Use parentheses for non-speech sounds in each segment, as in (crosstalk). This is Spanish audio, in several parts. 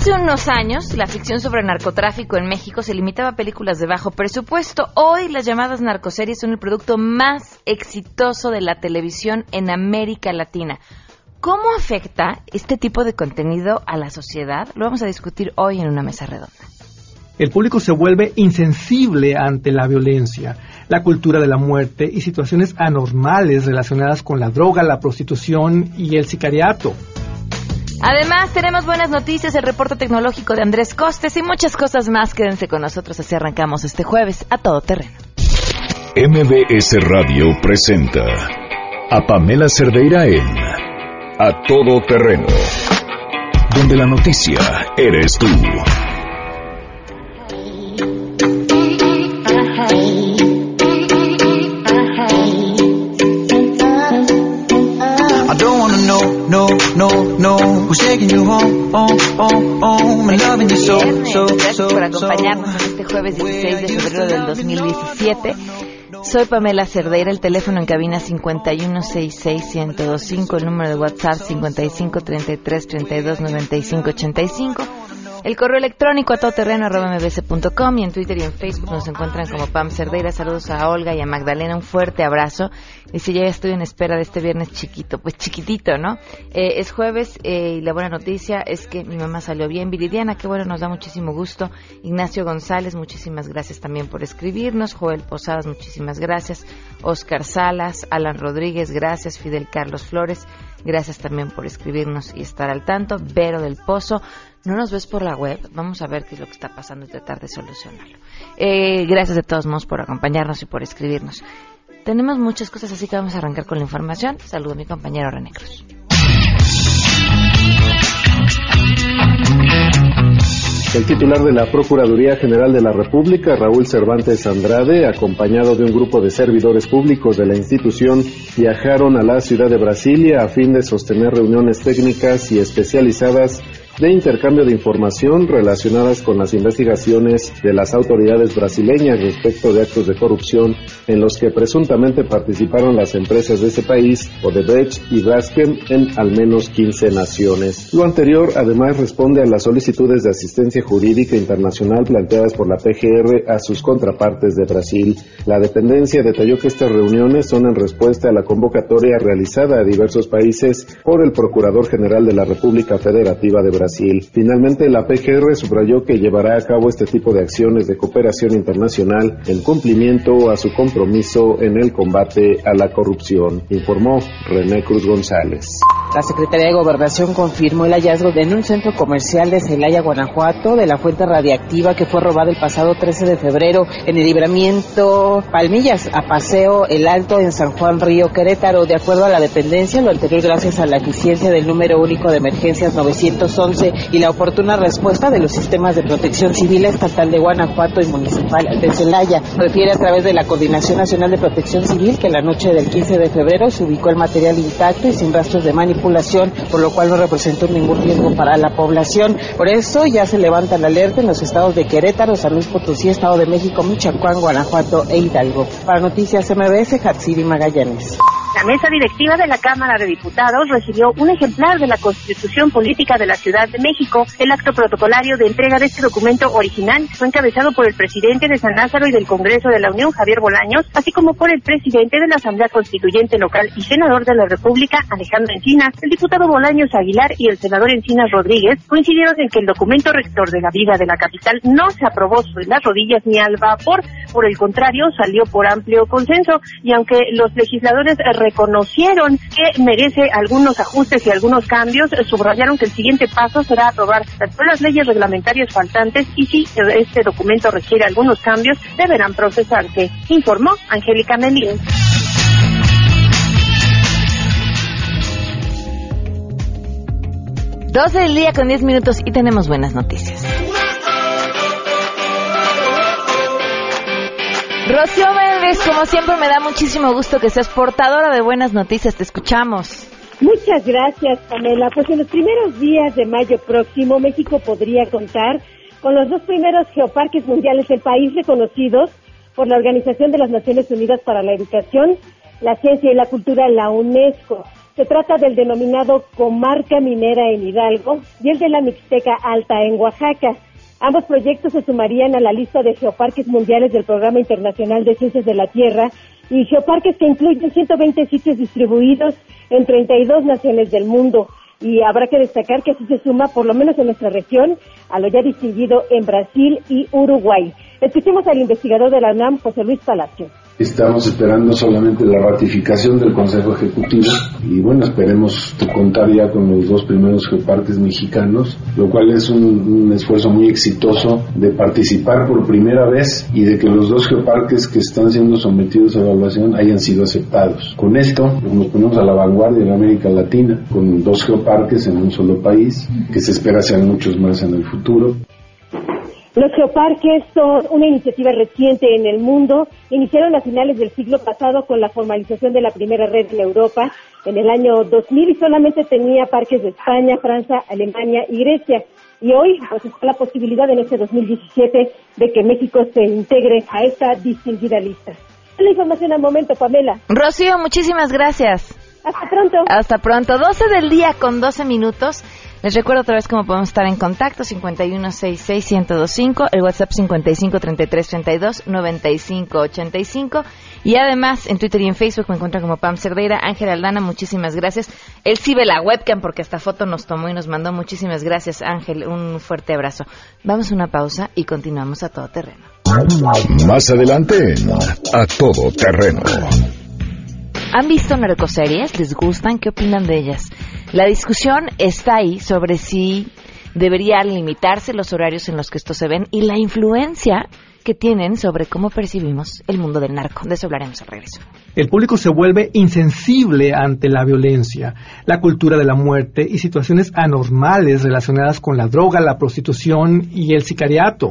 Hace unos años, la ficción sobre narcotráfico en México se limitaba a películas de bajo presupuesto. Hoy, las llamadas narcoseries son el producto más exitoso de la televisión en América Latina. ¿Cómo afecta este tipo de contenido a la sociedad? Lo vamos a discutir hoy en una mesa redonda. El público se vuelve insensible ante la violencia, la cultura de la muerte y situaciones anormales relacionadas con la droga, la prostitución y el sicariato. Además, tenemos buenas noticias, el reporte tecnológico de Andrés Costes y muchas cosas más. Quédense con nosotros así arrancamos este jueves a todo terreno. MBS Radio presenta a Pamela Cerdeira en A Todo Terreno, donde la noticia eres tú. Gracias por acompañarnos este jueves 16 de febrero del 2017. Soy Pamela Cerdeira, el teléfono en cabina 5166125, el número de WhatsApp 5533329585. El correo electrónico a todoterreno.mbc.com y en Twitter y en Facebook nos encuentran como Pam Cerdeira. Saludos a Olga y a Magdalena, un fuerte abrazo. Dice, ya estoy en espera de este viernes chiquito, pues chiquitito, ¿no? Eh, es jueves eh, y la buena noticia es que mi mamá salió bien. Viridiana, qué bueno, nos da muchísimo gusto. Ignacio González, muchísimas gracias también por escribirnos. Joel Posadas, muchísimas gracias. Oscar Salas, Alan Rodríguez, gracias. Fidel Carlos Flores, gracias también por escribirnos y estar al tanto. Vero del Pozo, no nos ves por la web, vamos a ver qué es lo que está pasando y tratar de solucionarlo. Eh, gracias de todos modos por acompañarnos y por escribirnos. Tenemos muchas cosas, así que vamos a arrancar con la información. Saludo a mi compañero René Cruz. El titular de la Procuraduría General de la República, Raúl Cervantes Andrade, acompañado de un grupo de servidores públicos de la institución, viajaron a la ciudad de Brasilia a fin de sostener reuniones técnicas y especializadas de intercambio de información relacionadas con las investigaciones de las autoridades brasileñas respecto de actos de corrupción en los que presuntamente participaron las empresas de ese país, Odebrecht y Braskem, en al menos 15 naciones. Lo anterior además responde a las solicitudes de asistencia jurídica internacional planteadas por la PGR a sus contrapartes de Brasil. La dependencia detalló que estas reuniones son en respuesta a la convocatoria realizada a diversos países por el Procurador General de la República Federativa de Brasil Finalmente, la PGR subrayó que llevará a cabo este tipo de acciones de cooperación internacional en cumplimiento a su compromiso en el combate a la corrupción, informó René Cruz González. La Secretaría de Gobernación confirmó el hallazgo en un centro comercial de Celaya, Guanajuato, de la fuente radiactiva que fue robada el pasado 13 de febrero en el libramiento Palmillas a Paseo El Alto en San Juan Río Querétaro. De acuerdo a la dependencia, lo anterior gracias a la eficiencia del número único de emergencias 911 y la oportuna respuesta de los sistemas de protección civil estatal de Guanajuato y municipal de Celaya. Refiere a través de la Coordinación Nacional de Protección Civil que la noche del 15 de febrero se ubicó el material intacto y sin rastros de manipulación por lo cual no representó ningún riesgo para la población. Por eso ya se levanta la alerta en los estados de Querétaro, San Luis Potosí, Estado de México, Michoacán, Guanajuato e Hidalgo. Para Noticias MBS, Hatsiri Magallanes. La mesa directiva de la Cámara de Diputados recibió un ejemplar de la Constitución Política de la Ciudad de México. El acto protocolario de entrega de este documento original fue encabezado por el presidente de San Lázaro y del Congreso de la Unión, Javier Bolaños, así como por el presidente de la Asamblea Constituyente Local y senador de la República, Alejandro Encinas. El diputado Bolaños Aguilar y el senador Encinas Rodríguez coincidieron en que el documento rector de la vida de la capital no se aprobó sobre las rodillas ni al vapor, por el contrario, salió por amplio consenso y aunque los legisladores reconocieron que merece algunos ajustes y algunos cambios, subrayaron que el siguiente paso será aprobar las leyes reglamentarias faltantes y si este documento requiere algunos cambios, deberán procesarse, informó Angélica Melín. 12 del día con 10 minutos y tenemos buenas noticias. Rocío Méndez, como siempre me da muchísimo gusto que seas portadora de buenas noticias. Te escuchamos. Muchas gracias, Pamela. Pues en los primeros días de mayo próximo, México podría contar con los dos primeros geoparques mundiales del país reconocidos por la Organización de las Naciones Unidas para la Educación, la Ciencia y la Cultura, la UNESCO. Se trata del denominado Comarca Minera en Hidalgo y el de la Mixteca Alta en Oaxaca. Ambos proyectos se sumarían a la lista de geoparques mundiales del Programa Internacional de Ciencias de la Tierra y geoparques que incluyen 120 sitios distribuidos en 32 naciones del mundo. Y habrá que destacar que así se suma, por lo menos en nuestra región, a lo ya distinguido en Brasil y Uruguay. Escuchemos al investigador de la UNAM, José Luis Palacio. Estamos esperando solamente la ratificación del Consejo Ejecutivo y bueno, esperemos contar ya con los dos primeros geoparques mexicanos, lo cual es un, esfuerzo muy exitoso de participar por primera vez y de que los dos geoparques que están siendo sometidos a evaluación hayan sido aceptados. Con esto nos ponemos a la vanguardia en América Latina, con dos geoparques en un solo país, que se espera sean muchos más en el futuro. Los geoparques son una iniciativa reciente en el mundo. Iniciaron a finales del siglo pasado con la formalización de la primera red en Europa en el año 2000 y solamente tenía parques de España, Francia, Alemania y Grecia. Y hoy pues, está la posibilidad en este 2017 de que México se integre a esta distinguida lista. La información al momento, Pamela. Rocío, muchísimas gracias. Hasta pronto. Hasta pronto. 12 del día con 12 minutos. Les recuerdo otra vez cómo podemos estar en contacto, 5166125, el WhatsApp 5533329585 y además en Twitter y en Facebook me encuentran como Pam Cerdeira, Ángel Aldana, muchísimas gracias. Él sí ve la webcam porque esta foto nos tomó y nos mandó, muchísimas gracias Ángel, un fuerte abrazo. Vamos a una pausa y continuamos a todo terreno. Más adelante A Todo Terreno. ¿Han visto narcoseries? ¿Les gustan? ¿Qué opinan de ellas? La discusión está ahí sobre si deberían limitarse los horarios en los que estos se ven y la influencia que tienen sobre cómo percibimos el mundo del narco. De eso hablaremos al regreso. El público se vuelve insensible ante la violencia, la cultura de la muerte y situaciones anormales relacionadas con la droga, la prostitución y el sicariato.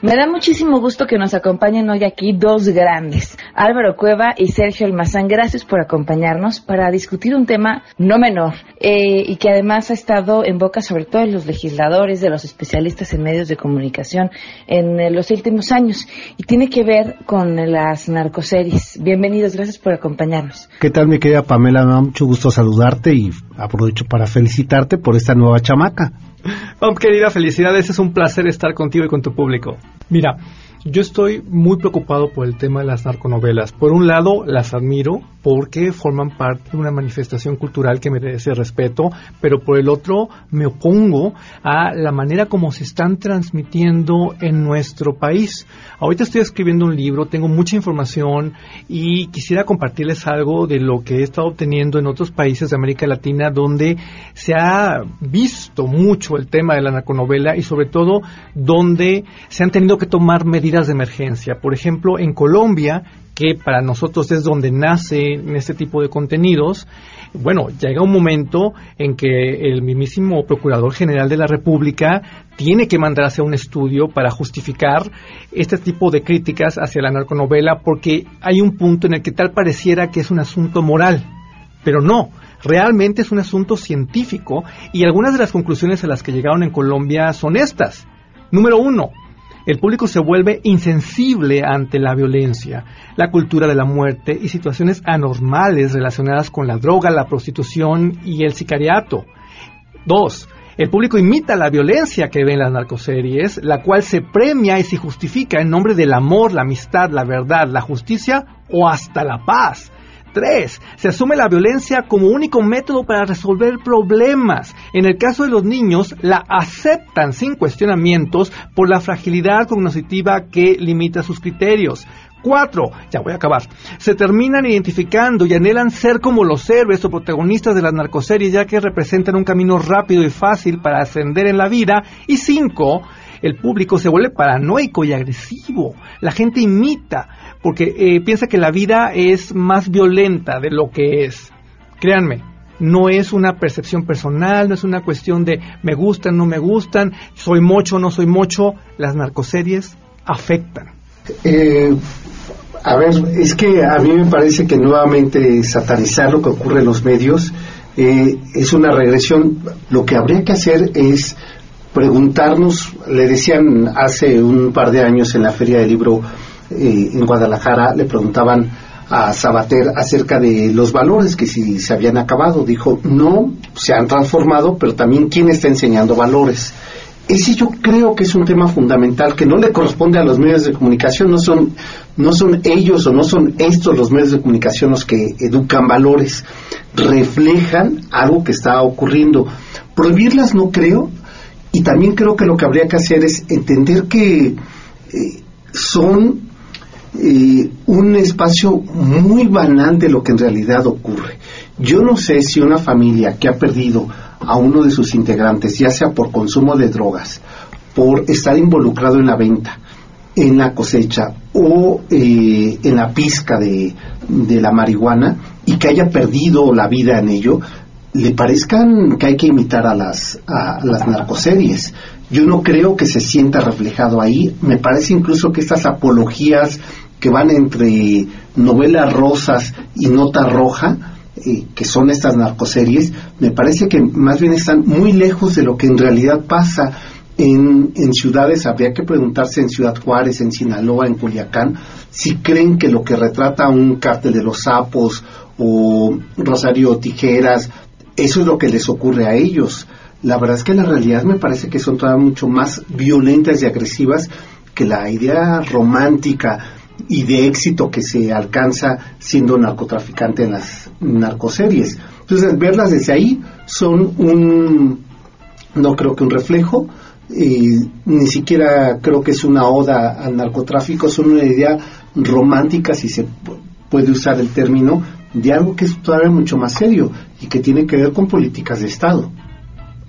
Me da muchísimo gusto que nos acompañen hoy aquí dos grandes, Álvaro Cueva y Sergio Almazán. Gracias por acompañarnos para discutir un tema no menor eh, y que además ha estado en boca sobre todo de los legisladores, de los especialistas en medios de comunicación en eh, los últimos años y tiene que ver con las narcoseries. Bienvenidos, gracias por acompañarnos. ¿Qué tal mi querida Pamela? Me da mucho gusto saludarte y aprovecho para felicitarte por esta nueva chamaca. Oh, querida, felicidades. Es un placer estar contigo y con tu público. Mira, yo estoy muy preocupado por el tema de las narconovelas. Por un lado, las admiro porque forman parte de una manifestación cultural que merece respeto, pero por el otro, me opongo a la manera como se están transmitiendo en nuestro país. Ahorita estoy escribiendo un libro, tengo mucha información y quisiera compartirles algo de lo que he estado obteniendo en otros países de América Latina donde se ha visto mucho el tema de la narconovela y sobre todo donde se han tenido que tomar medidas de emergencia. Por ejemplo, en Colombia, que para nosotros es donde nacen este tipo de contenidos, bueno, llega un momento en que el mismísimo Procurador General de la República tiene que mandarse a un estudio para justificar este tipo de críticas hacia la narconovela porque hay un punto en el que tal pareciera que es un asunto moral, pero no. Realmente es un asunto científico y algunas de las conclusiones a las que llegaron en Colombia son estas. Número uno, el público se vuelve insensible ante la violencia, la cultura de la muerte y situaciones anormales relacionadas con la droga, la prostitución y el sicariato. Dos, el público imita la violencia que ve en las narcoseries, la cual se premia y se justifica en nombre del amor, la amistad, la verdad, la justicia o hasta la paz. Tres, se asume la violencia como único método para resolver problemas. En el caso de los niños, la aceptan sin cuestionamientos por la fragilidad cognitiva que limita sus criterios. Cuatro, ya voy a acabar, se terminan identificando y anhelan ser como los héroes o protagonistas de las narcoseries ya que representan un camino rápido y fácil para ascender en la vida. Y cinco, el público se vuelve paranoico y agresivo. La gente imita porque eh, piensa que la vida es más violenta de lo que es. Créanme, no es una percepción personal, no es una cuestión de me gustan, no me gustan, soy mocho, no soy mocho. Las narcoseries afectan. Eh, a ver, es que a mí me parece que nuevamente satanizar lo que ocurre en los medios eh, es una regresión. Lo que habría que hacer es preguntarnos, le decían hace un par de años en la Feria del Libro eh, en Guadalajara, le preguntaban a Sabater acerca de los valores que si se habían acabado. Dijo, no, se han transformado, pero también quién está enseñando valores. Ese yo creo que es un tema fundamental que no le corresponde a los medios de comunicación, no son, no son ellos o no son estos los medios de comunicación los que educan valores, reflejan algo que está ocurriendo. Prohibirlas no creo, y también creo que lo que habría que hacer es entender que eh, son eh, un espacio muy banal de lo que en realidad ocurre. Yo no sé si una familia que ha perdido a uno de sus integrantes, ya sea por consumo de drogas, por estar involucrado en la venta, en la cosecha o eh, en la pizca de, de la marihuana y que haya perdido la vida en ello, le parezcan que hay que imitar a las, a las narcoseries. Yo no creo que se sienta reflejado ahí. Me parece incluso que estas apologías que van entre novelas rosas y nota roja, eh, que son estas narcoseries, me parece que más bien están muy lejos de lo que en realidad pasa en, en, ciudades, habría que preguntarse en Ciudad Juárez, en Sinaloa, en Culiacán, si creen que lo que retrata un cártel de los sapos o Rosario Tijeras, eso es lo que les ocurre a ellos. La verdad es que la realidad me parece que son todavía mucho más violentas y agresivas que la idea romántica y de éxito que se alcanza siendo narcotraficante en las narcoseries. Entonces, verlas desde ahí son un, no creo que un reflejo, ni siquiera creo que es una oda al narcotráfico, son una idea romántica, si se puede usar el término, de algo que es todavía mucho más serio y que tiene que ver con políticas de Estado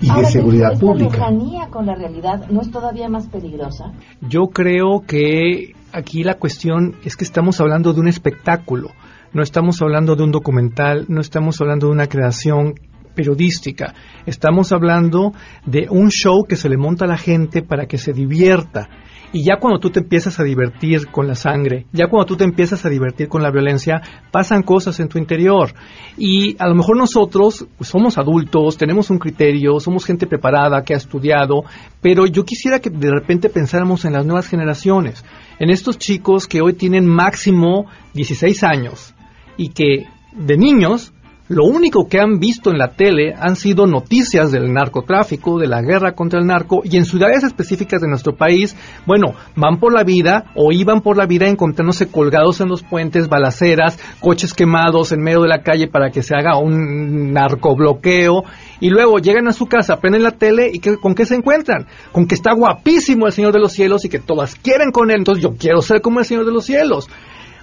y de seguridad pública. lejanía con la realidad no es todavía más peligrosa? Yo creo que aquí la cuestión es que estamos hablando de un espectáculo, no estamos hablando de un documental, no estamos hablando de una creación periodística, estamos hablando de un show que se le monta a la gente para que se divierta y ya cuando tú te empiezas a divertir con la sangre, ya cuando tú te empiezas a divertir con la violencia, pasan cosas en tu interior. Y a lo mejor nosotros pues, somos adultos, tenemos un criterio, somos gente preparada que ha estudiado, pero yo quisiera que de repente pensáramos en las nuevas generaciones, en estos chicos que hoy tienen máximo 16 años y que de niños lo único que han visto en la tele han sido noticias del narcotráfico, de la guerra contra el narco, y en ciudades específicas de nuestro país, bueno, van por la vida o iban por la vida encontrándose colgados en los puentes, balaceras, coches quemados en medio de la calle para que se haga un narcobloqueo, y luego llegan a su casa, prenden la tele y ¿con qué se encuentran? Con que está guapísimo el Señor de los Cielos y que todas quieren con él, entonces yo quiero ser como el Señor de los Cielos.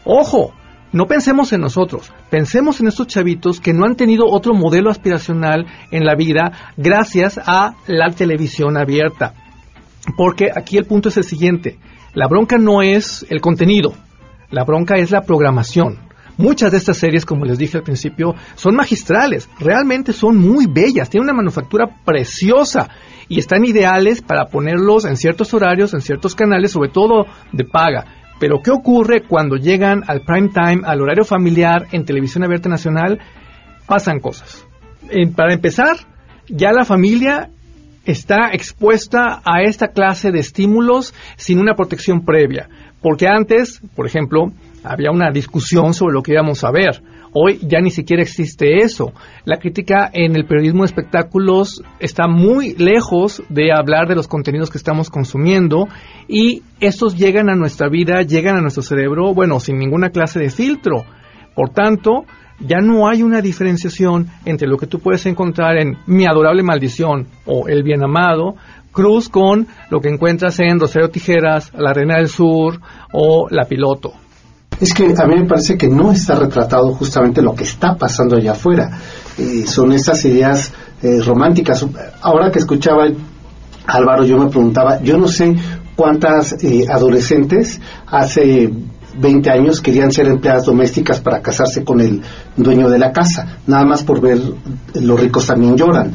Ojo, no pensemos en nosotros, pensemos en estos chavitos que no han tenido otro modelo aspiracional en la vida gracias a la televisión abierta. Porque aquí el punto es el siguiente, la bronca no es el contenido, la bronca es la programación. Muchas de estas series, como les dije al principio, son magistrales, realmente son muy bellas, tienen una manufactura preciosa y están ideales para ponerlos en ciertos horarios, en ciertos canales, sobre todo de paga. Pero ¿qué ocurre cuando llegan al prime time, al horario familiar en televisión abierta nacional? Pasan cosas. para empezar, ya la familia está expuesta a esta clase de estímulos sin una protección previa. Porque antes, por ejemplo, había una discusión sobre lo que íbamos a ver. Hoy ya ni siquiera existe eso. La crítica en el periodismo de espectáculos está muy lejos de hablar de los contenidos que estamos consumiendo y estos llegan a nuestra vida, llegan a nuestro cerebro, bueno, sin ninguna clase de filtro. Por tanto, ya no hay una diferenciación entre lo que tú puedes encontrar en Mi adorable maldición o El bien amado, cruz con lo que encuentras en Rosario Tijeras, La Reina del Sur o La Piloto. Es que a mí me parece que no está retratado justamente lo que está pasando allá afuera. Eh, son esas ideas eh, románticas. Ahora que escuchaba Álvaro, yo me preguntaba, yo no sé cuántas eh, adolescentes hace 20 años querían ser empleadas domésticas para casarse con el dueño de la casa, nada más por ver los ricos también lloran.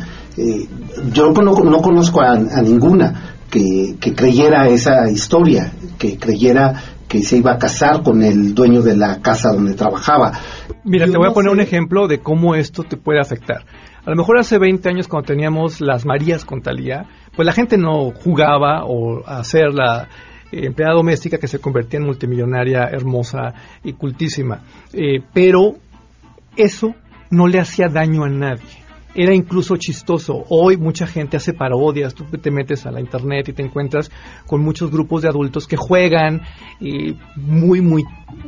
yo no, conozco a, ninguna que, que, creyera esa historia, que creyera que se iba a casar con el dueño de la casa donde trabajaba. Mira, te voy a poner un ejemplo de cómo esto te puede afectar. A lo mejor hace 20 años cuando teníamos las Marías con Talía, pues la gente no jugaba o a ser la eh, empleada doméstica que se convertía en multimillonaria, hermosa y cultísima. Eh, pero eso no le hacía daño a nadie era incluso chistoso. Hoy mucha gente hace parodias, tú te metes a la internet y te encuentras con muchos grupos de adultos que juegan y muy, muy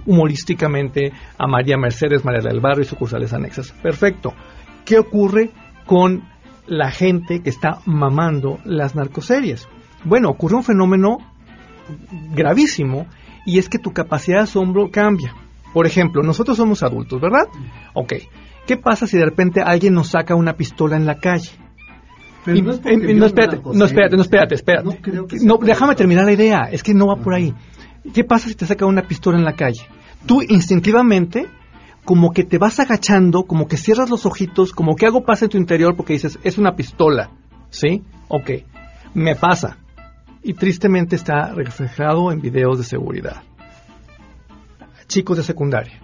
humorísticamente a María Mercedes, María del Barrio y sucursales anexas. Perfecto. ¿Qué ocurre con la gente que está mamando las narcoseries? Bueno, ocurre un fenómeno gravísimo y es que tu capacidad de asombro cambia. Por ejemplo, nosotros somos adultos, ¿verdad? Ok. ¿Qué pasa si de repente alguien nos saca una pistola en la calle? no, espérate, no, espérate, no, espérate, espérate. No, déjame terminar la idea, es que no va por ahí. ¿Qué pasa si te saca una pistola en la calle? Tú instintivamente, como que te vas agachando, como que cierras los ojitos, como que algo pasa en tu interior porque dices, es una pistola. ¿Sí? Ok. Me pasa. Y tristemente está reflejado en videos de seguridad. Chicos de secundaria.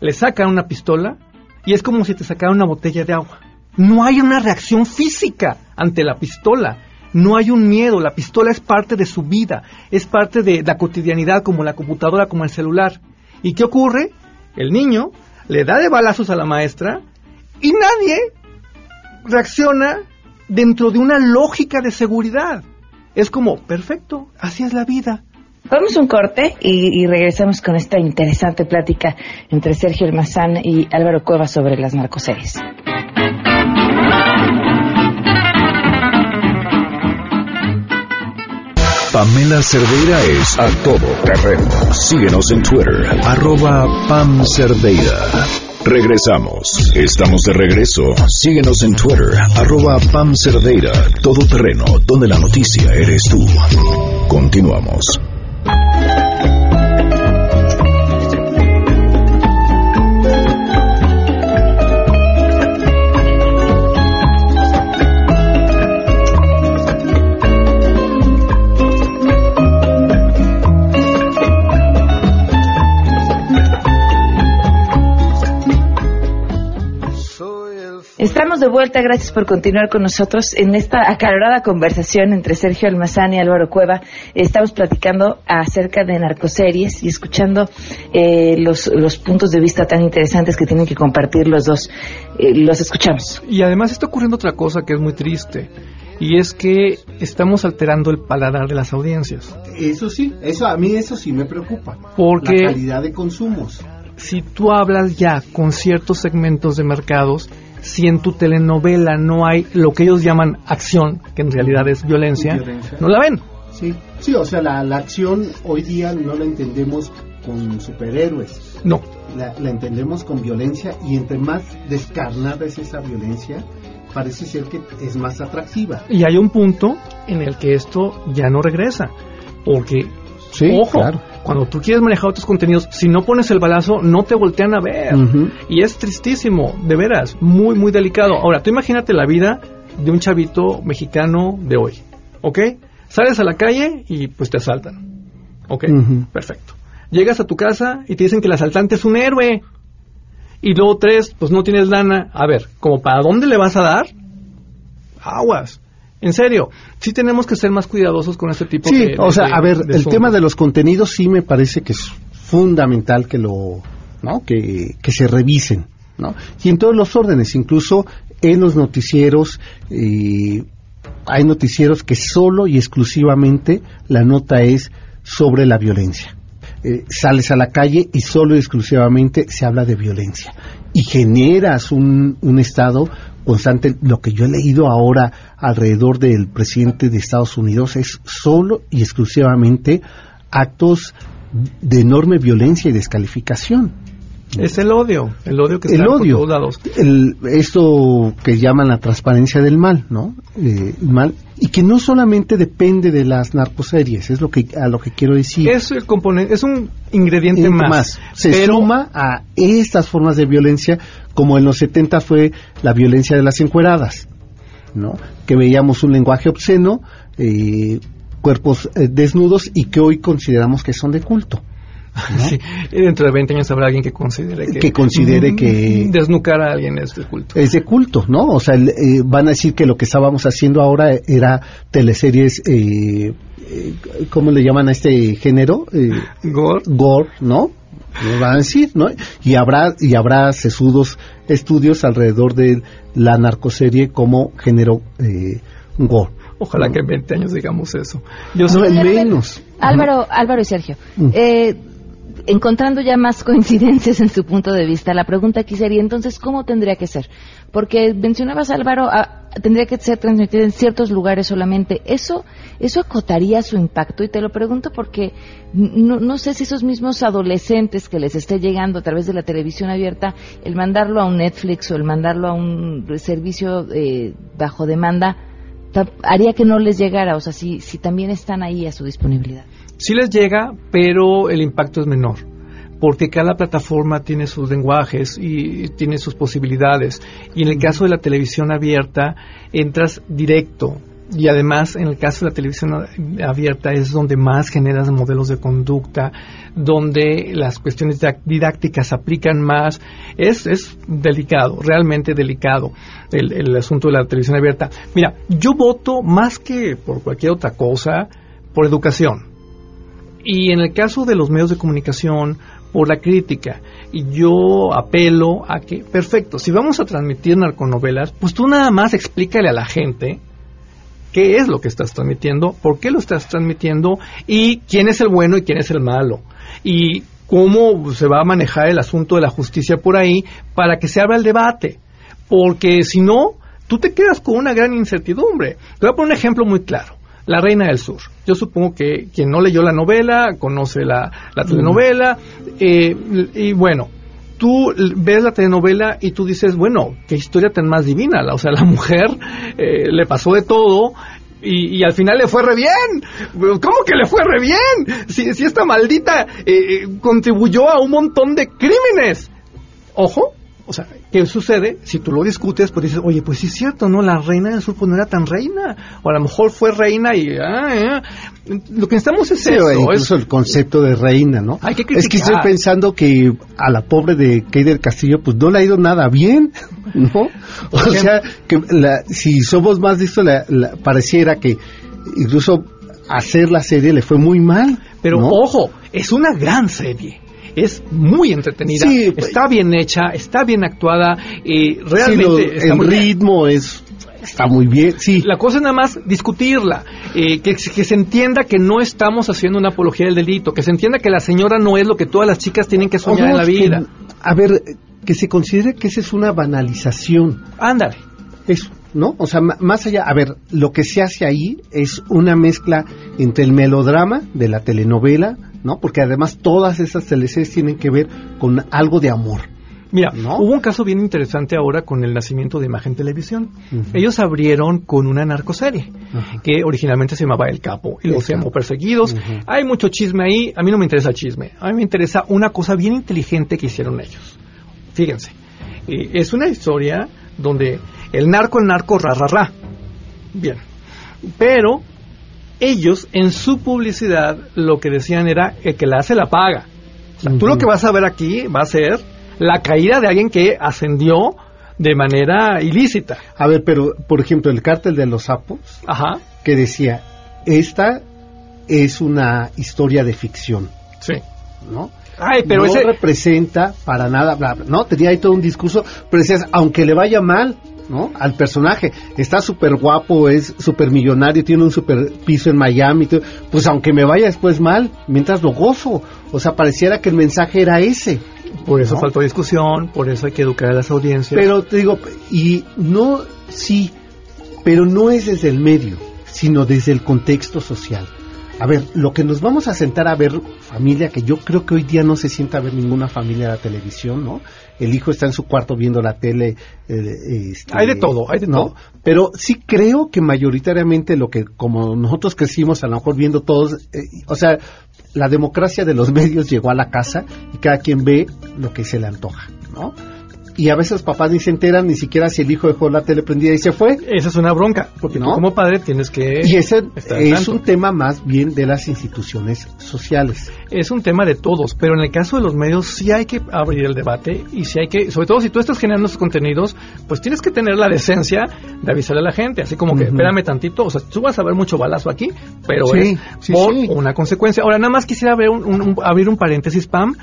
Le sacan una pistola y es como si te sacara una botella de agua. No hay una reacción física ante la pistola. No hay un miedo. La pistola es parte de su vida. Es parte de la cotidianidad como la computadora, como el celular. ¿Y qué ocurre? El niño le da de balazos a la maestra y nadie reacciona dentro de una lógica de seguridad. Es como, perfecto, así es la vida. Vamos un corte y, regresamos con esta interesante plática entre Sergio Almazán y Álvaro Cueva sobre las narcoseries. Pamela Cerdeira es a todo terreno. Síguenos en Twitter, arroba Pam Cerdeira. Regresamos. Estamos de regreso. Síguenos en Twitter, arroba Pam Cerdeira, todo terreno, donde la noticia eres tú. Continuamos. Estamos de vuelta, gracias por continuar con nosotros en esta acalorada conversación entre Sergio Almazán y Álvaro Cueva. Estamos platicando acerca de narcoseries y escuchando eh, los, los puntos de vista tan interesantes que tienen que compartir los dos. Eh, los escuchamos. Y además está ocurriendo otra cosa que es muy triste. Y es que estamos alterando el paladar de las audiencias. Eso sí, eso a mí eso sí me preocupa. Porque la calidad de consumos. Si tú hablas ya con ciertos segmentos de mercados, si en tu telenovela no hay lo que ellos llaman acción, que en realidad es violencia, no la ven. Sí, sí o sea, la, acción hoy día no la entendemos con superhéroes. No. La, entendemos con violencia y entre más descarnada es esa violencia, parece ser que es más atractiva. Y hay un punto en el que esto ya no regresa, porque, ojo, cuando tú quieres manejar otros contenidos, si no pones el balazo, no te voltean a ver. Y es tristísimo, de veras, muy, muy delicado. Ahora, tú imagínate la vida de un chavito mexicano de hoy, ¿ok? Sales a la calle y pues te asaltan, ¿ok? Perfecto. Llegas a tu casa y te dicen que el asaltante es un héroe. Y luego tres, pues no tienes lana. A ver, ¿como para dónde le vas a dar? Aguas. En serio, sí tenemos que ser más cuidadosos con este tipo de... Sí, o sea, a ver, el tema de los contenidos sí me parece que es fundamental que lo... ¿no? Que, se revisen, ¿no? Y en todos los órdenes, incluso en los noticieros, eh, hay noticieros que solo y exclusivamente la nota es sobre la violencia. Eh, sales a la calle y solo y exclusivamente se habla de violencia y generas un, un estado constante. Lo que yo he leído ahora alrededor del presidente de Estados Unidos es solo y exclusivamente actos de enorme violencia y descalificación. Es el odio, el odio que está el odio, por todos lados. El, esto que llaman la transparencia del mal, ¿no? Eh, mal y que no solamente depende de las narcoseries, es lo que a lo que quiero decir. Es el componente, es un ingrediente más, Se suma a estas formas de violencia, como en los 70 fue la violencia de las encueradas, ¿no? Que veíamos un lenguaje obsceno, eh, cuerpos eh, desnudos y que hoy consideramos que son de culto. Sí. Y dentro de 20 años habrá alguien que considere que, que considere que desnucar a alguien es de culto. Es de culto, ¿no? O sea, eh, van a decir que lo que estábamos haciendo ahora era teleseries, eh, eh, ¿cómo le llaman a este género? Eh, gore. Gore, ¿no? Lo van a decir, ¿no? Y habrá y habrá sesudos estudios alrededor de la narcoserie como género eh, gore. Ojalá que en 20 años digamos eso. Yo soy no, menos. Álvaro, Álvaro y Sergio. Mm. Eh, encontrando ya más (laughs) coincidencias en su punto de vista, la pregunta aquí sería entonces, ¿cómo tendría que ser? Porque mencionabas, Álvaro, a, tendría que ser transmitido en ciertos lugares solamente. ¿Eso, eso acotaría su impacto? Y te lo pregunto porque no, no sé si esos mismos adolescentes que les esté llegando a través de la televisión abierta, el mandarlo a un Netflix o el mandarlo a un servicio eh, bajo demanda, haría que no les llegara, o sea, si, si también están ahí a su disponibilidad sí les llega, pero el impacto es menor porque cada plataforma tiene sus lenguajes y tiene sus posibilidades. Y en el caso de la televisión abierta, entras directo. Y además, en el caso de la televisión abierta, es donde más generas modelos de conducta, donde las cuestiones didácticas aplican más. Es, es delicado, realmente delicado el, el asunto de la televisión abierta. Mira, yo voto más que por cualquier otra cosa, por educación y en el caso de los medios de comunicación, por la crítica, y yo apelo a que, perfecto, si vamos a transmitir narconovelas, pues tú nada más explícale a la gente qué es lo que estás transmitiendo, por qué lo estás transmitiendo y quién es el bueno y quién es el malo. Y cómo se va a manejar el asunto de la justicia por ahí para que se abra el debate. Porque si no, tú te quedas con una gran incertidumbre. Te voy a poner un ejemplo muy claro. La Reina del Sur. Yo supongo que quien no leyó la novela conoce la, la telenovela. Eh, y bueno, tú ves la telenovela y tú dices, bueno, qué historia tan más divina. O sea, la mujer eh, le pasó de todo. Y, al final le fue re bien. ¿Cómo que le fue re bien? Si, si esta maldita eh, contribuyó a un montón de crímenes. Ojo, o sea, ¿qué sucede? Si tú lo discutes, pues dices, oye, pues sí es cierto, ¿no? La reina del sur pues no era tan reina. O a lo mejor fue reina y... Ah, Lo que necesitamos es sí, eso. Incluso el concepto de reina, ¿no? Hay que es que estoy pensando que a la pobre de Kay del Castillo, pues no le ha ido nada bien, (laughs) ¿no? O sea, que la, si somos más la, la, pareciera que incluso hacer la serie le fue muy mal. Pero ¿no? ojo, es una gran serie es muy entretenida, sí, está bien hecha, está bien actuada, y realmente sí, lo, el ritmo bien. es está muy bien, sí. La cosa es nada más discutirla, eh, que, que, se entienda que no estamos haciendo una apología del delito, que se entienda que la señora no es lo que todas las chicas tienen que soñar en la vida. Que, a ver, que se considere que esa es una banalización. Ándale. Eso. ¿no? O sea, más allá, a ver, lo que se hace ahí es una mezcla entre el melodrama de la telenovela, ¿no? Porque además todas esas teleseries tienen que ver con algo de amor. Mira, ¿no? hubo un caso bien interesante ahora con el nacimiento de Imagen Televisión. Uh -huh. Ellos abrieron con una narcoserie uh -huh. que originalmente se llamaba El Capo y luego se llamó Perseguidos. Uh -huh. Hay mucho chisme ahí. A mí no me interesa el chisme. A mí me interesa una cosa bien inteligente que hicieron ellos. Fíjense, eh, es una historia donde el narco, el narco, ra, ra, ra. Bien. Pero ellos en su publicidad lo que decían era el que la hace la paga. O sea, uh -huh. tú lo que vas a ver aquí va a ser la caída de alguien que ascendió de manera ilícita. A ver, pero por ejemplo, el cártel de los sapos, Ajá. que decía, esta es una historia de ficción. Sí. ¿No? Ay, pero no ese... representa para nada, bla, bla, ¿no? Tenía ahí todo un discurso, pero decías, aunque le vaya mal, ¿no? Al personaje. Está súper guapo, es súper millonario, tiene un súper piso en Miami, pues aunque me vaya después mal, mientras lo gozo. O sea, pareciera que el mensaje era ese. Por eso ¿no? faltó discusión, por eso hay que educar a las audiencias. Pero te digo, y no, sí, pero no es desde el medio, sino desde el contexto social. a ver, lo que nos vamos a sentar a ver, familia, que yo creo que hoy día no se sienta a ver ninguna familia de la televisión, ¿no? El hijo está en su cuarto viendo la tele. eh, este, Hay de todo, hay de ¿no? todo. Pero sí creo que mayoritariamente lo que, como nosotros crecimos, a lo mejor viendo todos, eh, o sea, la democracia de los (laughs) medios llegó a la casa y cada quien ve lo que se le antoja, ¿no? Y a veces los papás ni se enteran ni siquiera si el hijo dejó la tele prendida y se fue. Esa es una bronca, porque ¿No? tú como padre tienes que... Y ese es un tema más bien de las instituciones sociales. es un tema de todos, pero en el caso de los medios sí hay que abrir el debate y sí hay que, sobre todo si tú estás generando esos contenidos, pues tienes que tener la decencia de avisarle a la gente, así como que espérame tantito, o sea, tú vas a ver mucho balazo aquí, pero Sí, es sí, por sí. una consecuencia. Ahora, nada más quisiera un, un- un- abrir un paréntesis, Pam,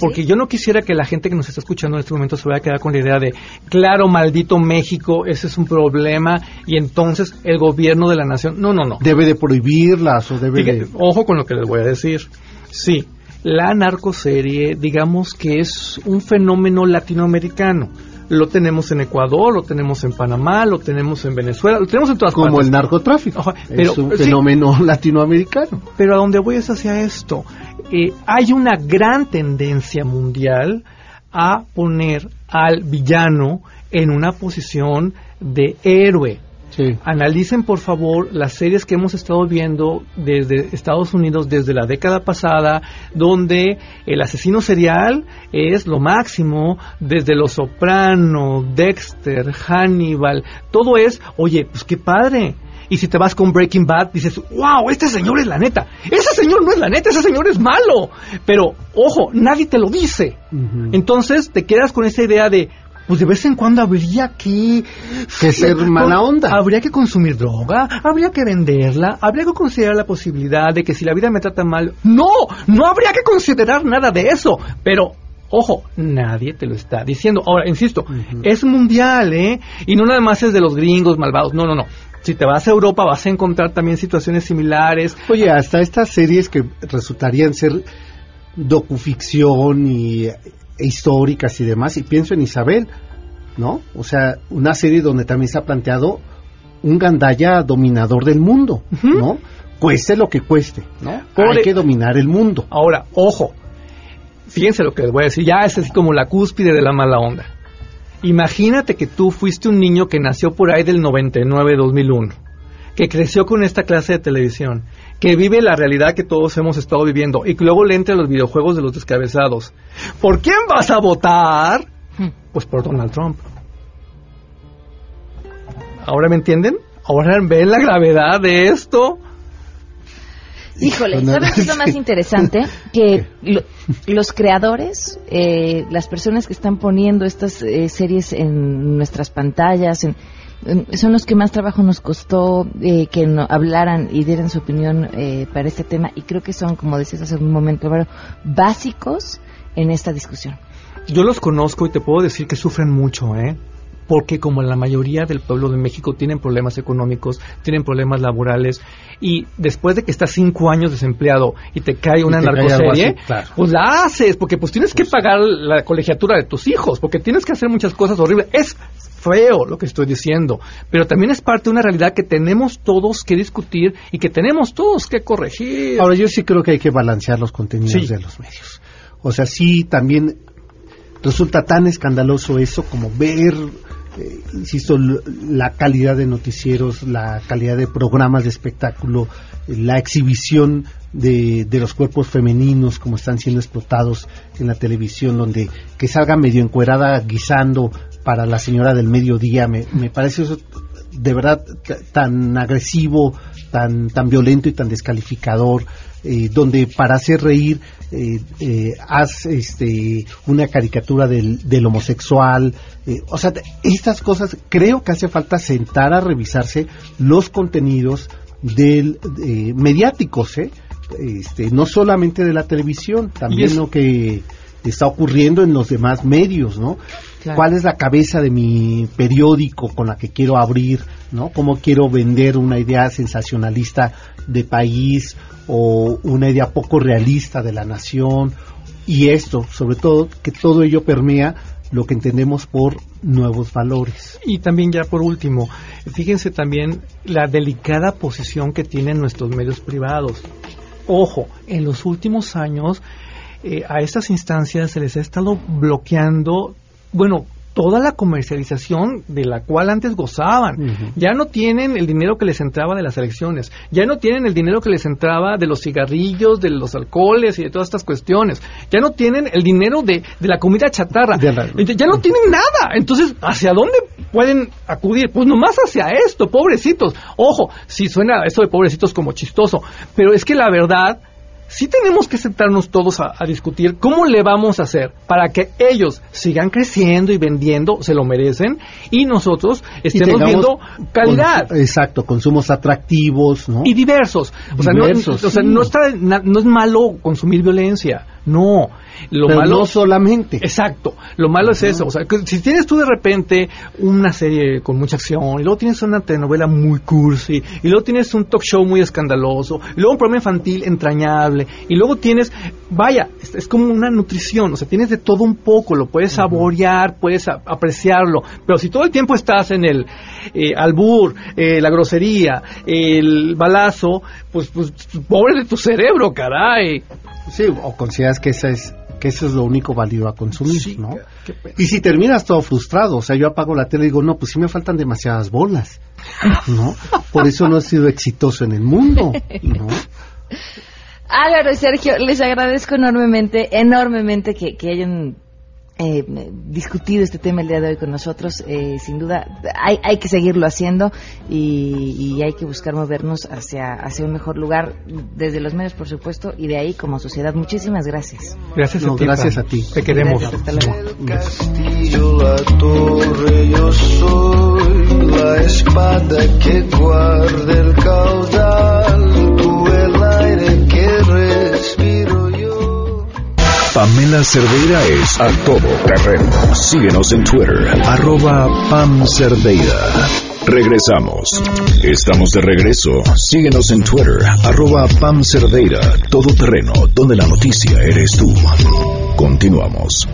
porque yo no quisiera que la gente que nos está escuchando en este momento se vaya a quedar con la idea de, claro, maldito México, ese es un problema, y entonces el gobierno de la nación. No, no, no. Debe de prohibirlas o debe Fíjate, de... Ojo con lo que les voy a decir. Sí, la narcoserie, digamos que es un fenómeno latinoamericano. Lo tenemos en Ecuador, lo tenemos en Panamá, lo tenemos en Venezuela, lo tenemos en todas como partes. el narcotráfico. Pero- es un sí. fenómeno (laughs) latinoamericano. Pero a donde voy es hacia esto. Eh, hay una gran tendencia mundial a poner al villano en una posición de héroe. Sí. Analicen por favor las series que hemos estado viendo desde Estados Unidos desde la década pasada, donde el asesino serial es lo máximo, desde Los Soprano, Dexter, Hannibal, todo es, oye, pues qué padre. Y si te vas con Breaking Bad, dices, wow, este señor es la neta. Ese señor no es la neta, ese señor es malo. Pero, ojo, nadie te lo dice. Entonces te quedas con esa idea de, pues de vez en cuando habría que... Que ser mala onda. Habría que consumir droga, habría que venderla, habría que considerar la posibilidad de que si la vida me trata mal... No, no habría que considerar nada de eso. Pero... Ojo, nadie te lo está diciendo. Ahora, insisto, es mundial, ¿eh? Y no nada más es de los gringos malvados. No, no, no. Si te vas a Europa vas a encontrar también situaciones similares. Oye, hasta estas series que resultarían ser docuficción y históricas y demás, y pienso en Isabel, ¿no? O sea, una serie donde también se ha planteado un gandaya dominador del mundo, ¿no? Cueste lo que cueste, ¿no? Hay que dominar el mundo. Ahora, ojo, fíjense lo que les voy a decir, ya es así como la cúspide de la mala onda. Imagínate que tú fuiste un niño que nació por ahí del 99-2001, que creció con esta clase de televisión, que vive la realidad que todos hemos estado viviendo y que luego le entra a los videojuegos de los descabezados. ¿Por quién vas a votar? Pues por Donald Trump. ¿Ahora me entienden? ¿Ahora ven la gravedad de esto? Híjole, ¿sabes qué es lo más (laughs) interesante? Que lo- los creadores, eh, las personas que están poniendo estas eh, series en nuestras pantallas, en- en- son los que más trabajo nos costó eh, que no, hablaran y dieran su opinión eh, para este tema y creo que son, como decías hace un momento, Álvaro, básicos en esta discusión. Yo los conozco y te puedo decir que sufren mucho, ¿eh? Porque como la mayoría del pueblo de México tienen problemas económicos, tienen problemas laborales, y después de que estás cinco años desempleado y te cae una te narcoserie, así, claro. pues la haces, porque pues tienes que pagar la colegiatura de tus hijos, porque tienes que hacer muchas cosas horribles. Es feo lo que estoy diciendo, pero también es parte de una realidad que tenemos todos que discutir y que tenemos todos que corregir. Ahora, yo sí creo que hay que balancear los contenidos Sí. de los medios. O sea, sí, también resulta tan escandaloso eso como ver, eh, insisto, la calidad de noticieros, la calidad de programas de espectáculo, eh, la exhibición de, de los cuerpos femeninos como están siendo explotados en la televisión, donde que salga medio encuerada guisando para la señora del mediodía, me, me parece eso de verdad tan agresivo, tan, tan violento y tan descalificador, eh, donde para hacer reír eh, eh, haz este, una caricatura del, del homosexual. eh, o sea, estas cosas creo que hace falta sentar a revisarse los contenidos del, eh, mediáticos, ¿eh? Este, no solamente de la televisión, también lo que está ocurriendo en los demás medios, ¿no? Claro. ¿Cuál es la cabeza de mi periódico con la que quiero abrir, ¿no? ¿Cómo quiero vender una idea sensacionalista de país o una idea poco realista de la nación? Y esto, sobre todo, que todo ello permea lo que entendemos por nuevos valores. Y también ya por último, fíjense también la delicada posición que tienen nuestros medios privados. Ojo, en los últimos años eh, a estas instancias se les ha estado bloqueando, bueno, toda la comercialización de la cual antes gozaban. Ya no tienen el dinero que les entraba de las elecciones, ya no tienen el dinero que les entraba de los cigarrillos, de los alcoholes y de todas estas cuestiones, ya no tienen el dinero de, de la comida chatarra, ya no tienen nada. Entonces, ¿hacia dónde pueden acudir? Pues nomás hacia esto, pobrecitos. Ojo, si suena esto de pobrecitos como chistoso, pero es que la verdad sí tenemos que sentarnos todos a, discutir cómo le vamos a hacer para que ellos sigan creciendo y vendiendo, se lo merecen, y nosotros estemos viendo calidad. exacto, consumos atractivos, ¿no? Y diversos. O sea, no, o sea, no, está, no es malo consumir violencia, no. Lo malo no solamente. Exacto. Lo malo es eso. O sea, si tienes tú de repente una serie con mucha acción, y luego tienes una telenovela muy cursi, y luego tienes un talk show muy escandaloso, y luego un programa infantil entrañable, y luego tienes, vaya, es, como una nutrición. O sea, tienes de todo un poco. Lo puedes saborear, puedes apreciarlo. Pero si todo el tiempo estás en el eh, albur, eh, la grosería, el balazo, pues, pues pobre de tu cerebro, caray. Sí, o consideras que esa es que eso es lo único válido a consumir, ¿no? y si terminas todo frustrado, o sea, yo apago la tele y digo, no, pues sí me faltan demasiadas bolas, ¿no? Por eso no he sido exitoso en el mundo, ¿no? Álvaro y Sergio, les agradezco enormemente, enormemente que, que hayan eh, discutido este tema el día de hoy con nosotros. Eh, sin duda, hay, hay que seguirlo haciendo y, hay que buscar movernos hacia, hacia un mejor lugar, desde los medios, por supuesto, y de ahí como sociedad. Muchísimas gracias. Gracias a ti. Gracias a ti. Te queremos. hasta luego. yo soy la espada que guarda el caudal, Pamela Cerdeira es a todo terreno. Síguenos en Twitter, arroba Pam Cerdeira. Regresamos. Estamos de regreso. Síguenos en Twitter, arroba Pam Cerdeira, todo terreno, donde la noticia eres tú. Continuamos.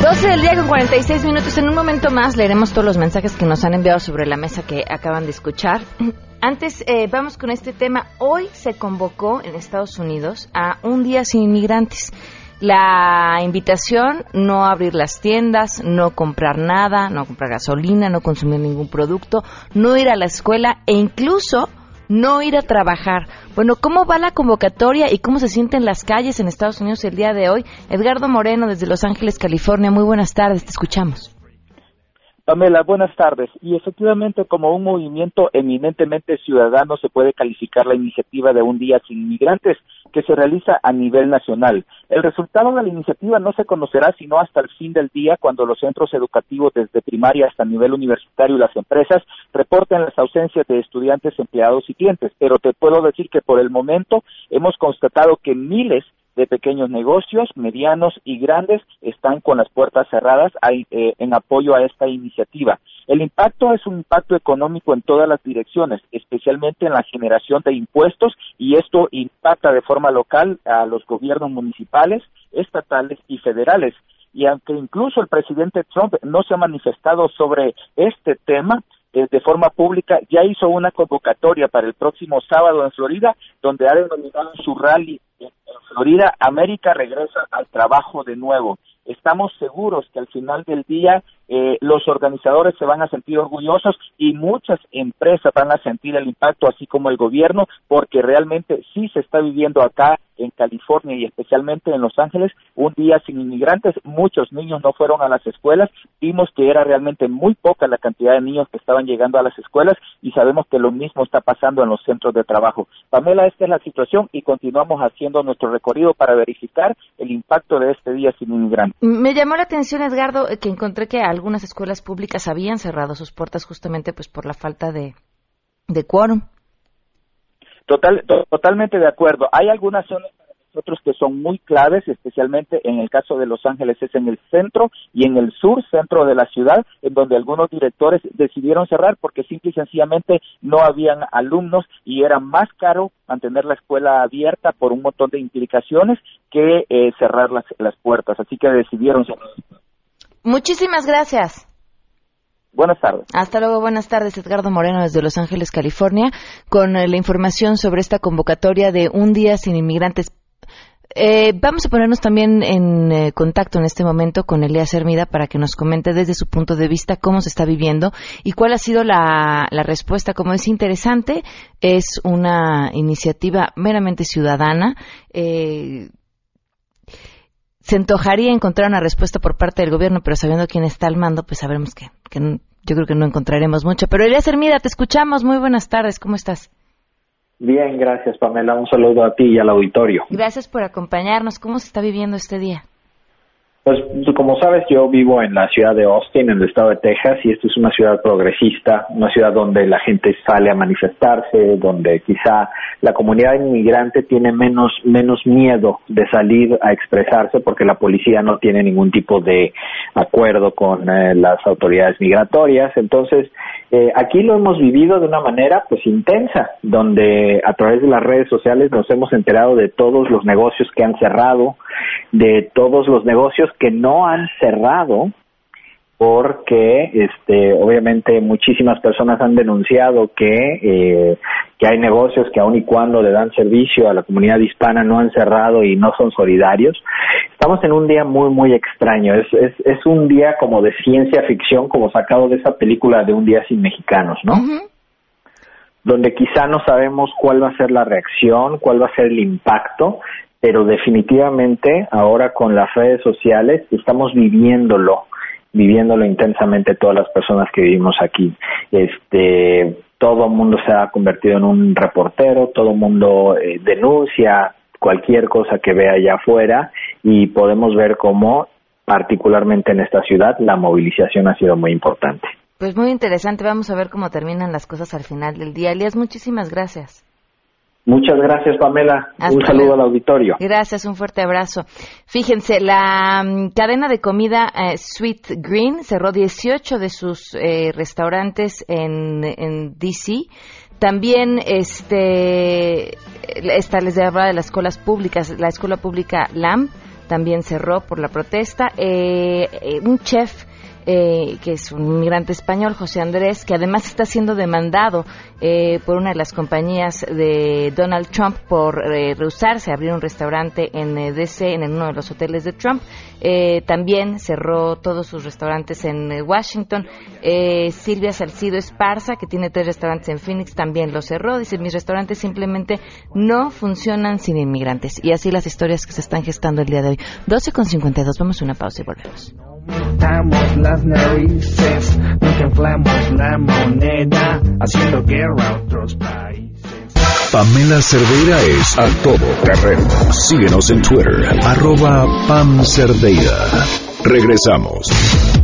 12 del día con 46 minutos. En un momento más leeremos todos los mensajes que nos han enviado sobre la mesa que acaban de escuchar. Antes, eh, vamos con este tema. Hoy se convocó en Estados Unidos a un día sin inmigrantes. La invitación, no abrir las tiendas, no comprar nada, no comprar gasolina, no consumir ningún producto, no ir a la escuela e incluso no ir a trabajar. Bueno, ¿cómo va la convocatoria y cómo se sienten las calles en Estados Unidos el día de hoy? Edgardo Moreno, desde Los Ángeles, California. Muy buenas tardes, te escuchamos. Pamela, buenas tardes. Y efectivamente, como un movimiento eminentemente ciudadano, se puede calificar la iniciativa de Un Día Sin Inmigrantes, que se realiza a nivel nacional. El resultado de la iniciativa no se conocerá sino hasta el fin del día, cuando los centros educativos, desde primaria hasta nivel universitario y las empresas, reporten las ausencias de estudiantes, empleados y clientes. Pero te puedo decir que por el momento hemos constatado que miles de pequeños negocios, medianos y grandes están con las puertas cerradas eh, en apoyo a esta iniciativa. El impacto es un impacto económico en todas las direcciones, especialmente en la generación de impuestos y esto impacta de forma local a los gobiernos municipales, estatales y federales. Y aunque incluso el presidente Trump no se ha manifestado sobre este tema, de forma pública, ya hizo una convocatoria para el próximo sábado en Florida, donde ha denominado su rally en Florida, América regresa al trabajo de nuevo. Estamos seguros que al final del día eh, los organizadores se van a sentir orgullosos y muchas empresas van a sentir el impacto, así como el gobierno, porque realmente sí se está viviendo acá en California y especialmente en Los Ángeles un día sin inmigrantes. Muchos niños no fueron a las escuelas. Vimos que era realmente muy poca la cantidad de niños que estaban llegando a las escuelas y sabemos que lo mismo está pasando en los centros de trabajo. Pamela, esta es la situación y continuamos haciendo nuestro recorrido para verificar el impacto de este día sin inmigrantes. Me llamó la atención, Edgardo, que encontré que algunas escuelas públicas habían cerrado sus puertas justamente pues por la falta de, de quórum. Total, totalmente de acuerdo. Hay algunas zonas para nosotros que son muy claves, especialmente en el caso de Los Ángeles es en el centro y en el sur, centro de la ciudad, en donde algunos directores decidieron cerrar porque simple y sencillamente no habían alumnos y era más caro mantener la escuela abierta por un montón de implicaciones que eh, cerrar las, las puertas. Así que decidieron cerrar. Muchísimas gracias. Buenas tardes. Hasta luego, buenas tardes. Edgardo Moreno desde Los Ángeles, California, con eh, la información sobre esta convocatoria de Un Día Sin Inmigrantes. Eh, vamos a ponernos también en eh, contacto en este momento con Elías Hermida para que nos comente desde su punto de vista cómo se está viviendo y cuál ha sido la, la respuesta. Como es interesante, es una iniciativa meramente ciudadana. Eh, se antojaría encontrar una respuesta por parte del gobierno, pero sabiendo quién está al mando, pues sabremos que, que yo creo que no encontraremos mucho. Pero Elías Hermida, te escuchamos. Muy buenas tardes. ¿Cómo estás? Bien, gracias Pamela. Un saludo a ti y al auditorio. Gracias por acompañarnos. ¿Cómo se está viviendo este día? Pues como sabes, yo vivo en la ciudad de Austin, en el estado de Texas, y esta es una ciudad progresista, una ciudad donde la gente sale a manifestarse, donde quizá la comunidad inmigrante tiene menos menos miedo de salir a expresarse porque la policía no tiene ningún tipo de acuerdo con eh, las autoridades migratorias. Entonces, eh, aquí lo hemos vivido de una manera pues intensa, donde a través de las redes sociales nos hemos enterado de todos los negocios que han cerrado, de todos los negocios que no han cerrado porque este obviamente muchísimas personas han denunciado que eh, que hay negocios que aun y cuando le dan servicio a la comunidad hispana no han cerrado y no son solidarios. Estamos en un día muy muy extraño. Es es, es un día como de ciencia ficción como sacado de esa película de un día sin mexicanos no donde quizá no sabemos cuál va a ser la reacción cuál va a ser el impacto pero definitivamente ahora con las redes sociales estamos viviéndolo viviéndolo intensamente todas las personas que vivimos aquí. Este, todo mundo se ha convertido en un reportero, todo mundo eh, denuncia cualquier cosa que vea allá afuera y podemos ver cómo, particularmente en esta ciudad, la movilización ha sido muy importante. Pues muy interesante. Vamos a ver cómo terminan las cosas al final del día. Elías, muchísimas gracias. Muchas gracias, Pamela. Hasta un saludo al auditorio. Gracias, un fuerte abrazo. Fíjense, la mm, cadena de comida eh, Sweet Green cerró 18 de sus eh, restaurantes en, en DC. También, este, esta les hablaba de las escuelas públicas, la escuela pública LAM también cerró por la protesta. Eh, eh, un chef eh, que es un inmigrante español, José Andrés, que además está siendo demandado eh, por una de las compañías de Donald Trump por eh, rehusarse a abrir un restaurante en eh, DC, en uno de los hoteles de Trump. Eh, también cerró todos sus restaurantes en Washington. Silvia Salcido Esparza, que tiene tres restaurantes en Phoenix, también lo cerró. Dice, mis restaurantes simplemente no funcionan sin inmigrantes. Y así las historias que se están gestando el día de hoy. 12 con 52, vamos a una pausa y volvemos. Las narices, la moneda, haciendo guerra a otros países. Pamela Cerdeira es a todo terreno. Síguenos en Twitter, arroba Pam Cerdeira. Regresamos.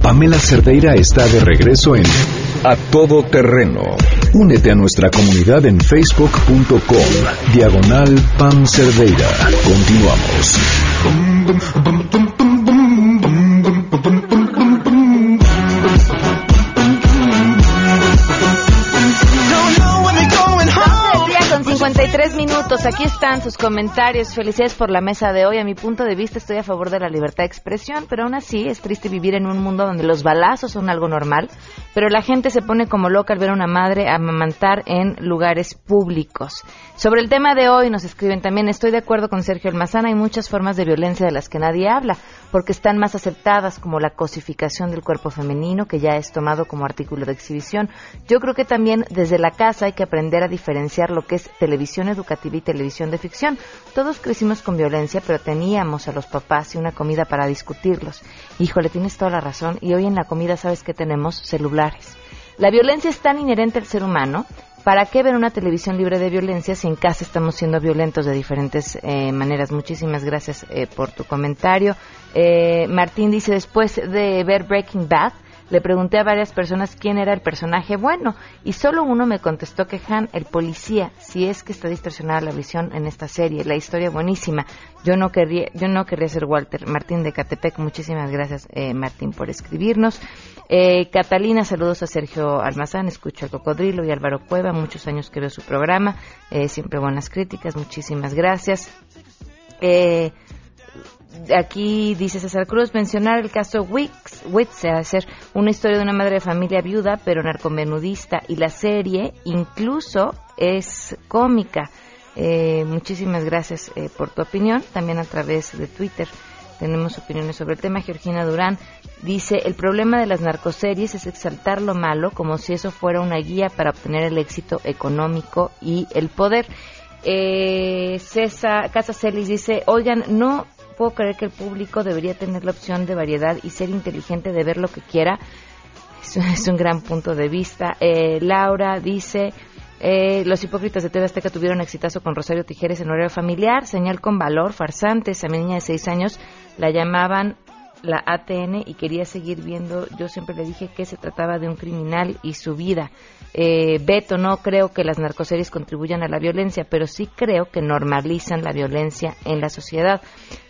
Pamela Cerdeira está de regreso en A Todo Terreno. Únete a nuestra comunidad en facebook.com, diagonal Pam Cerdeira. Continuamos. 53 minutos, aquí están sus comentarios. Felicidades por la mesa de hoy. A mi punto de vista estoy a favor de la libertad de expresión, pero aún así es triste vivir en un mundo donde los balazos son algo normal, pero la gente se pone como loca al ver a una madre amamantar en lugares públicos. Sobre el tema de hoy nos escriben también, estoy de acuerdo con Sergio Almazán, hay muchas formas de violencia de las que nadie habla, porque están más aceptadas como la cosificación del cuerpo femenino, que ya es tomado como artículo de exhibición. Yo creo que también desde la casa hay que aprender a diferenciar lo que es televisión educativa y televisión de ficción. Todos crecimos con violencia, pero teníamos a los papás y una comida para discutirlos. Híjole, tienes toda la razón. Y hoy en la comida, ¿sabes qué tenemos? La violencia es tan inherente al ser humano. ¿Para qué ver una televisión libre de violencia si en casa estamos siendo violentos de diferentes eh, maneras? Muchísimas gracias eh, por tu comentario. Eh, Martín dice, después de ver Breaking Bad, le pregunté a varias personas quién era el personaje bueno y solo uno me contestó que Han, el policía, si es que está distorsionada la visión en esta serie. La historia buenísima. Yo no querría, yo no querría ser Walter. Martín de Catepec, muchísimas gracias eh, Martín por escribirnos. Eh, Catalina, saludos a Sergio Almazán, escucho al Cocodrilo y Álvaro Cueva, muchos años que veo su programa, eh, siempre buenas críticas, muchísimas gracias. Eh, aquí dice César Cruz mencionar el caso Wix, Witze a hacer una historia de una madre de familia viuda, pero narcomenudista. Y la serie incluso es cómica. Eh, muchísimas gracias eh, por tu opinión, también a través de Twitter tenemos opiniones sobre el tema. Georgina Durán dice, el problema de las narcoseries es exaltar lo malo como si eso fuera una guía para obtener el éxito económico y el poder. Eh, César Casacelis dice, oigan, no puedo creer que el público debería tener la opción de variedad y ser inteligente de ver lo que quiera. Es, (laughs) un gran punto de vista. Eh, Laura dice, eh, los hipócritas de TV Azteca tuvieron exitazo con Rosario Tijeres en horario familiar, señal con valor, farsantes. A mi niña de seis años la llamaban la ATN y quería seguir viendo. Yo siempre le dije que se trataba de un criminal y su vida. Eh, Beto, no creo que las narcoseries contribuyan a la violencia, pero sí creo que normalizan la violencia en la sociedad.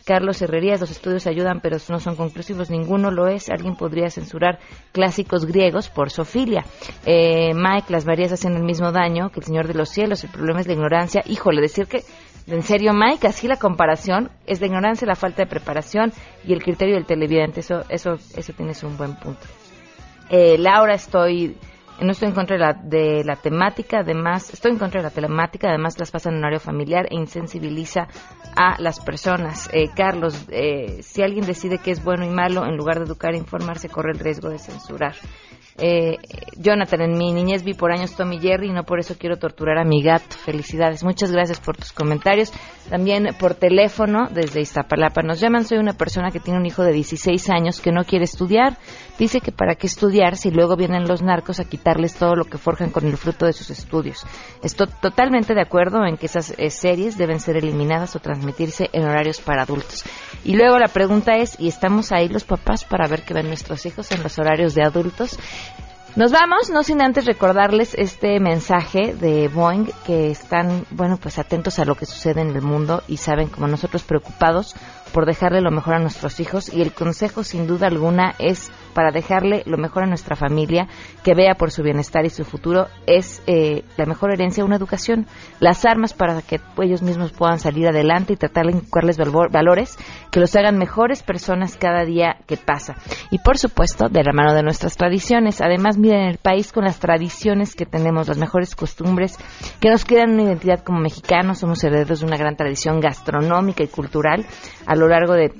Carlos Herrerías, los estudios ayudan, pero no son conclusivos. Ninguno lo es. Alguien podría censurar clásicos griegos por sofilia. Eh, Mike, las Marías hacen el mismo daño que el Señor de los Cielos. El problema es la ignorancia. Híjole, decir que en serio, Mike, así la comparación es la ignorancia, la falta de preparación y el criterio del televidente. Eso, eso, eso tienes un buen punto. Eh, Laura, estoy, no estoy en contra de la, de la temática, además, estoy en contra de la temática, además las pasa en horario familiar e insensibiliza a las personas. Eh, Carlos, eh, si alguien decide que es bueno y malo, en lugar de educar e informarse, corre el riesgo de censurar. Eh, Jonathan, en mi niñez vi por años Tommy Jerry y no por eso quiero torturar a mi gato. Felicidades. Muchas gracias por tus comentarios. También por teléfono desde Iztapalapa nos llaman. Soy una persona que tiene un hijo de 16 años que no quiere estudiar. Dice que para qué estudiar si luego vienen los narcos a quitarles todo lo que forjan con el fruto de sus estudios. Estoy totalmente de acuerdo en que esas eh, series deben ser eliminadas o transmitirse en horarios para adultos. Y luego la pregunta es, ¿y estamos ahí los papás para ver qué ven nuestros hijos en los horarios de adultos? Nos vamos, no sin antes recordarles este mensaje de Boeing que están, bueno, pues atentos a lo que sucede en el mundo y saben como nosotros preocupados por dejarle lo mejor a nuestros hijos y el consejo sin duda alguna es para dejarle lo mejor a nuestra familia, que vea por su bienestar y su futuro, es eh, la mejor herencia una educación, las armas para que ellos mismos puedan salir adelante y tratar de inculcarles valores que los hagan mejores personas cada día que pasa. Y por supuesto, de la mano de nuestras tradiciones. Además, miren el país con las tradiciones que tenemos, las mejores costumbres que nos crean una identidad como mexicanos, somos herederos de una gran tradición gastronómica y cultural a lo largo de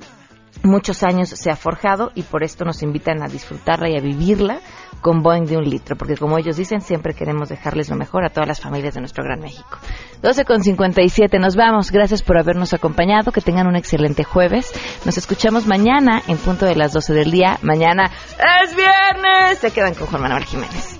muchos años se ha forjado y por esto nos invitan a disfrutarla y a vivirla con Boeing de un litro, porque como ellos dicen, siempre queremos dejarles lo mejor a todas las familias de nuestro gran México. 12 con 57, nos vamos. Gracias por habernos acompañado. Que tengan un excelente jueves. Nos escuchamos mañana en punto de las 12 del día. Mañana es viernes. Se quedan con Juan Manuel Jiménez.